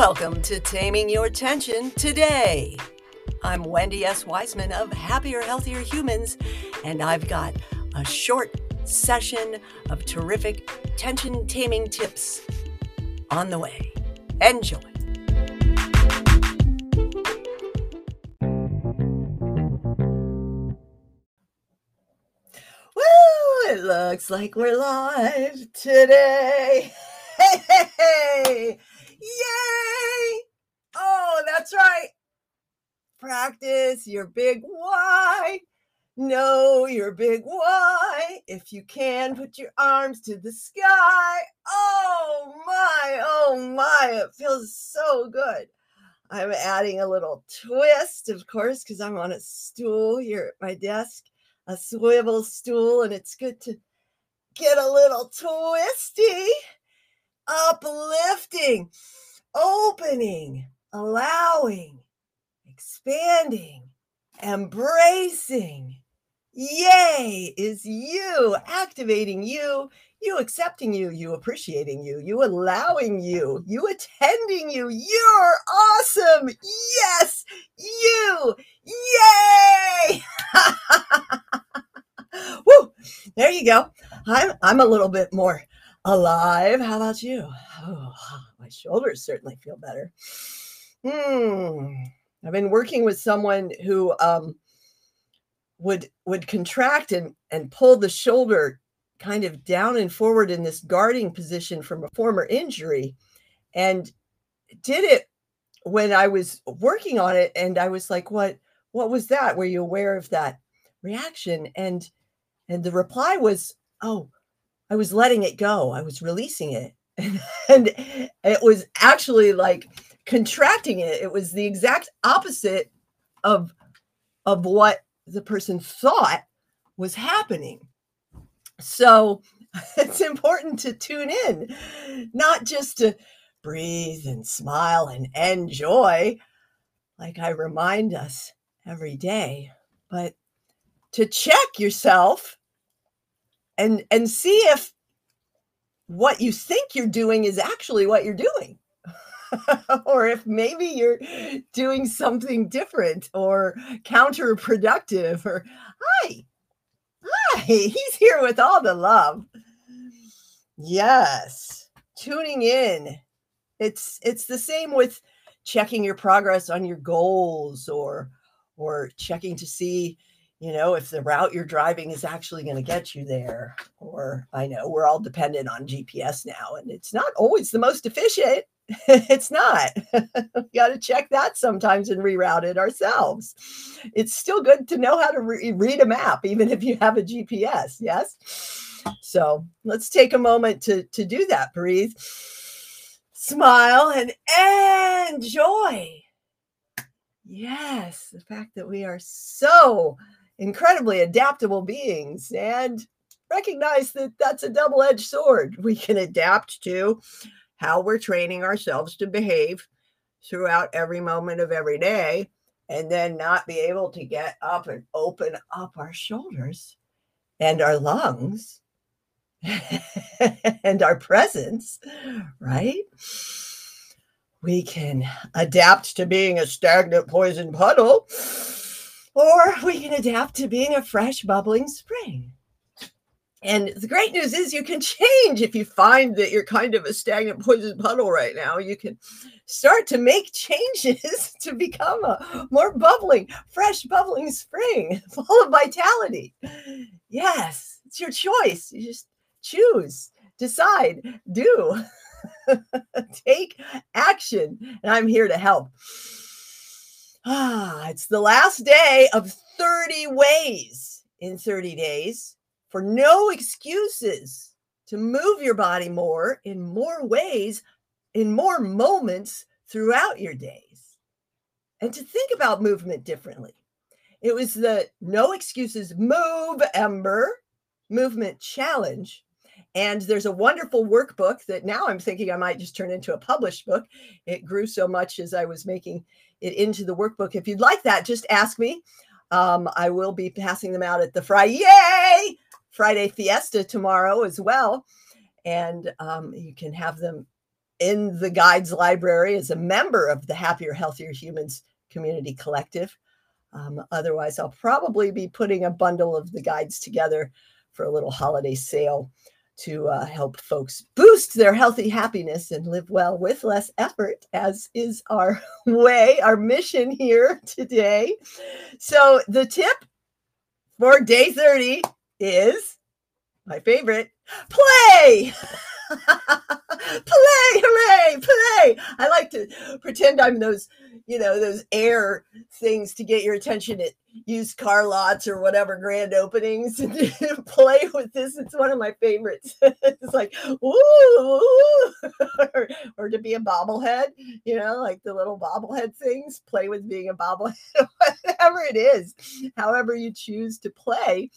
Welcome to Taming Your Tension today. I'm Wendy S. Wiseman of Happier, Healthier Humans, and I've got a short session of terrific tension taming tips on the way. Enjoy. Woo! It looks like we're live today. Hey, hey, hey! Yay! Oh, that's right. Practice your big why. Know your big why. If you can, put your arms to the sky. Oh my, oh my, it feels so good. I'm adding a little twist, of course, because I'm on a stool here at my desk, a swivel stool, and it's good to get a little twisty, uplifting, opening, allowing, expanding, embracing. Yay is you, activating you, you accepting you, you appreciating you, you allowing you, you attending you. You're awesome. Yes, you. Yay. Woo. There you go. I'm I'm a little bit more alive. How about you? Oh, my shoulders certainly feel better. Hmm. I've been working with someone who um would would contract and and pull the shoulder kind of down and forward in this guarding position from a former injury and did it when I was working on it and I was like what what was that were you aware of that reaction and and the reply was oh I was letting it go I was releasing it and, and it was actually like contracting it it was the exact opposite of of what the person thought was happening. So it's important to tune in, not just to breathe and smile and enjoy, like I remind us every day, but to check yourself and and see if what you think you're doing is actually what you're doing. or if maybe you're doing something different or counterproductive or hi hi he's here with all the love yes tuning in it's it's the same with checking your progress on your goals or or checking to see you know if the route you're driving is actually going to get you there or i know we're all dependent on gps now and it's not always the most efficient it's not. we got to check that sometimes and reroute it ourselves. It's still good to know how to re- read a map, even if you have a GPS. Yes. So let's take a moment to, to do that. Breathe, smile, and enjoy. Yes, the fact that we are so incredibly adaptable beings and recognize that that's a double edged sword. We can adapt to how we're training ourselves to behave throughout every moment of every day and then not be able to get up and open up our shoulders and our lungs and our presence, right? We can adapt to being a stagnant poison puddle, or we can adapt to being a fresh bubbling spring. And the great news is you can change if you find that you're kind of a stagnant poison puddle right now. You can start to make changes to become a more bubbling, fresh, bubbling spring full of vitality. Yes, it's your choice. You just choose, decide, do, take action. And I'm here to help. Ah, it's the last day of 30 ways in 30 days for no excuses to move your body more in more ways, in more moments throughout your days, and to think about movement differently. It was the No Excuses Move Ember Movement Challenge. And there's a wonderful workbook that now I'm thinking I might just turn into a published book. It grew so much as I was making it into the workbook. If you'd like that, just ask me. Um, I will be passing them out at the Friday Friday Fiesta tomorrow as well. And um, you can have them in the guides library as a member of the Happier, Healthier Humans Community Collective. Um, otherwise, I'll probably be putting a bundle of the guides together for a little holiday sale to uh, help folks boost their healthy happiness and live well with less effort, as is our way, our mission here today. So, the tip for day 30 is my favorite play. play, hooray, play. I like to pretend I'm those, you know, those air things to get your attention at used car lots or whatever grand openings and play with this. It's one of my favorites. it's like, ooh, or, or, to be a bobblehead, you know, like the little bobblehead things, play with being a bobblehead, whatever it is, however you choose to play,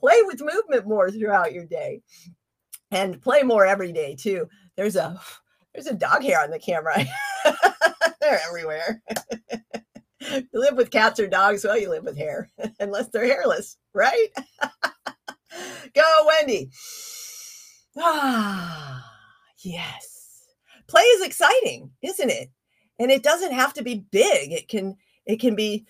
play with movement more throughout your day and play more every day too. There's a there's a dog hair on the camera. they're everywhere. you live with cats or dogs, well, you live with hair, unless they're hairless, right? Go, Wendy. Ah, yes. Play is exciting, isn't it? And it doesn't have to be big. It can it can be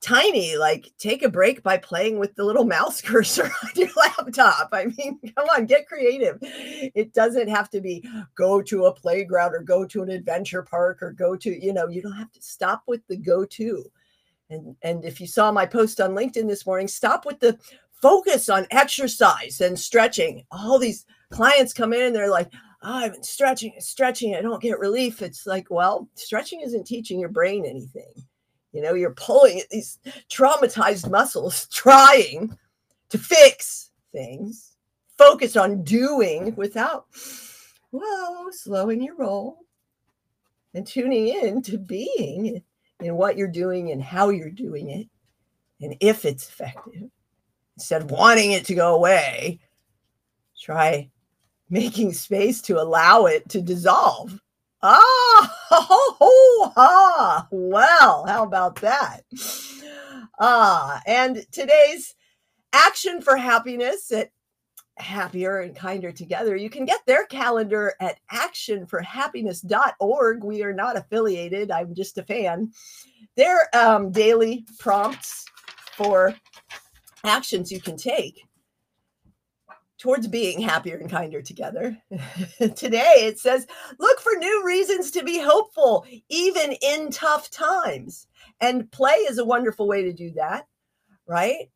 tiny like take a break by playing with the little mouse cursor on your laptop. I mean come on get creative. It doesn't have to be go to a playground or go to an adventure park or go to you know you don't have to stop with the go to and and if you saw my post on linkedin this morning stop with the focus on exercise and stretching. All these clients come in and they're like oh, i've been stretching stretching i don't get relief. It's like well stretching isn't teaching your brain anything you know, you're pulling at these traumatized muscles, trying to fix things, focus on doing without, well, slowing your roll and tuning in to being in what you're doing and how you're doing it and if it's effective. Instead of wanting it to go away, try making space to allow it to dissolve Ah, ho, ho, ha. Well, how about that? Ah, and today's action for happiness at happier and kinder together. You can get their calendar at actionforhappiness.org. We are not affiliated. I'm just a fan. Their um, daily prompts for actions you can take towards being happier and kinder together. Today it says, look for new reasons to be hopeful, even in tough times. And play is a wonderful way to do that, right?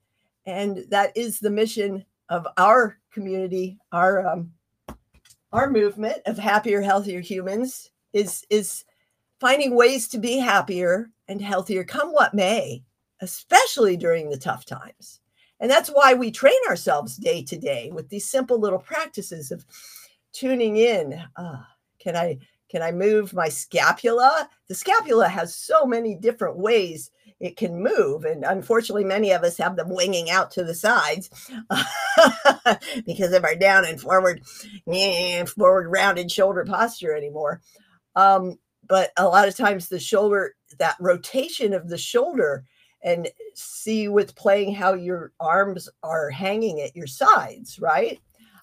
And that is the mission of our community, our um, our movement of happier, healthier humans is is finding ways to be happier and healthier, come what may, especially during the tough times. And that's why we train ourselves day to day with these simple little practices of tuning in. Uh, can I can I move my scapula? The scapula has so many different ways it can move. And unfortunately, many of us have them winging out to the sides because of our down and forward, forward rounded shoulder posture anymore. Um, but a lot of times, the shoulder, that rotation of the shoulder and see with playing how your arms are hanging at your sides, right?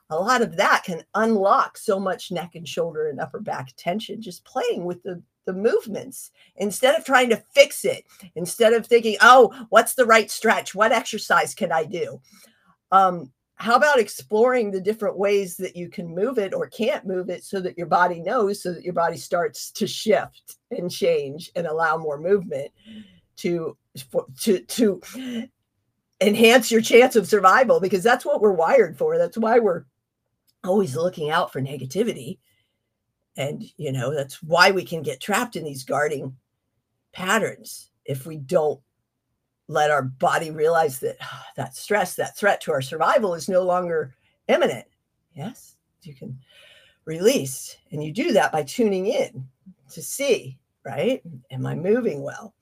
A lot of that can unlock so much neck and shoulder and upper back tension just playing with the the movements instead of trying to fix it instead of thinking oh what's the right stretch? What exercise can i do? Um, how about exploring the different ways that you can move it or can't move it so that your body knows so that your body starts to shift and change and allow more movement to to to enhance your chance of survival because that's what we're wired for. That's why we're always looking out for negativity. And you know that's why we can get trapped in these guarding patterns if we don't let our body realize that oh, that stress that threat to our survival is no longer imminent. Yes you can release and you do that by tuning in to see right? Am i moving well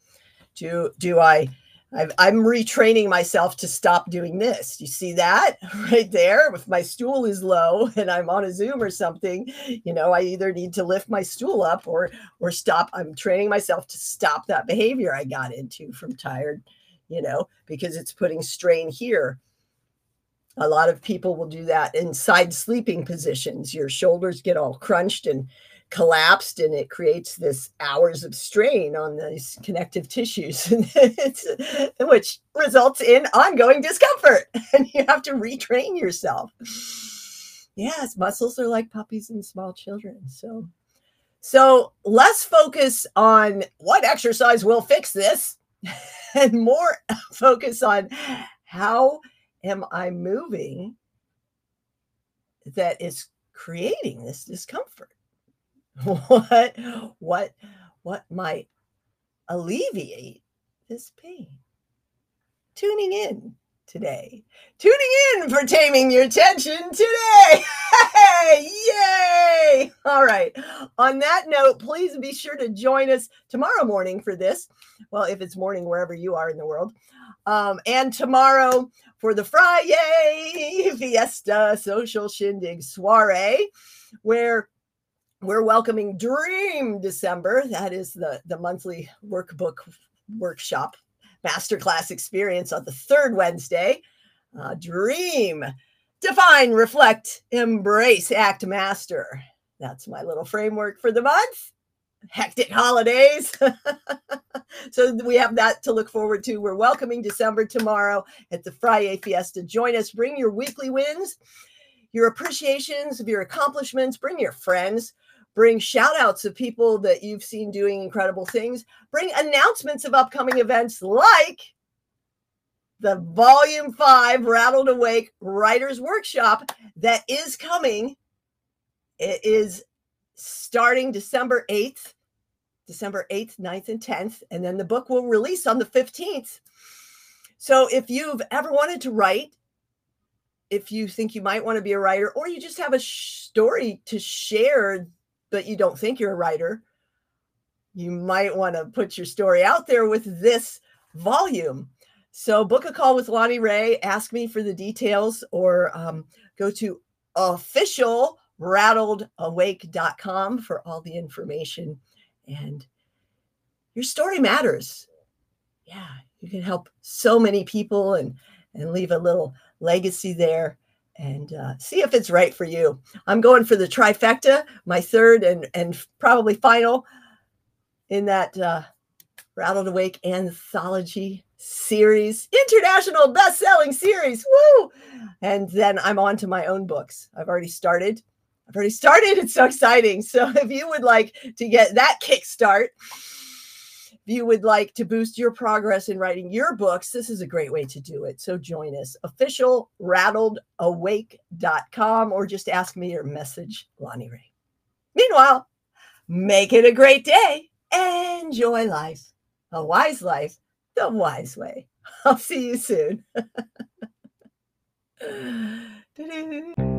do do I i am retraining myself to stop doing this. You see that right there? If my stool is low and I'm on a Zoom or something, you know, I either need to lift my stool up or or stop. I'm training myself to stop that behavior I got into from tired, you know, because it's putting strain here. A lot of people will do that in side sleeping positions. Your shoulders get all crunched and collapsed and it creates this hours of strain on these connective tissues. Which results in ongoing discomfort. And you have to retrain yourself. Yes muscles are like puppies and small children. So so less focus on what exercise will fix this and more focus on how am i moving that is creating this discomfort what what what might alleviate this pain? Tuning in today. Tuning in for taming your tension today. Hey yay! All right. On that note please be sure to join us tomorrow morning for this. Well if it's morning wherever you are in the world. Um, and tomorrow for the friday fiesta social shindig soiree where we're welcoming Dream December. That is the, the monthly workbook workshop masterclass experience on the third Wednesday. Uh, dream, define, reflect, embrace, act, master. That's my little framework for the month. Hectic holidays. so we have that to look forward to. We're welcoming December tomorrow at the Friday Fiesta. Join us, bring your weekly wins, your appreciations of your accomplishments, bring your friends bring shout outs of people that you've seen doing incredible things, bring announcements of upcoming events like the Volume 5 Rattled Awake Writers Workshop that is coming. It is starting December 8th, December 8th, 9th, and 10th. And then the book will release on the 15th. So if you've ever wanted to write, if you think you might want to be a writer, or you just have a story to share but you don't think you're a writer, you might want to put your story out there with this volume. So book a call with Lonnie Ray, ask me for the details, or um, go to officialrattledawake.com for all the information. And your story matters. Yeah, you can help so many people and and leave a little legacy there and uh, see if it's right for you. I'm going for the trifecta, my third and and probably final in that uh, Rattled Awake anthology series, international best-selling series. Woo! And then I'm on to my own books. I've already started. I've already started. It's so exciting. So if you would like to get that kickstart, you would like to boost your progress in writing your books, this is a great way to do it. So join us. Official rattledawake.com or just ask me or message Lonnie Ray. Meanwhile, make it a great day. Enjoy life. A wise life, the wise way. I'll see you soon.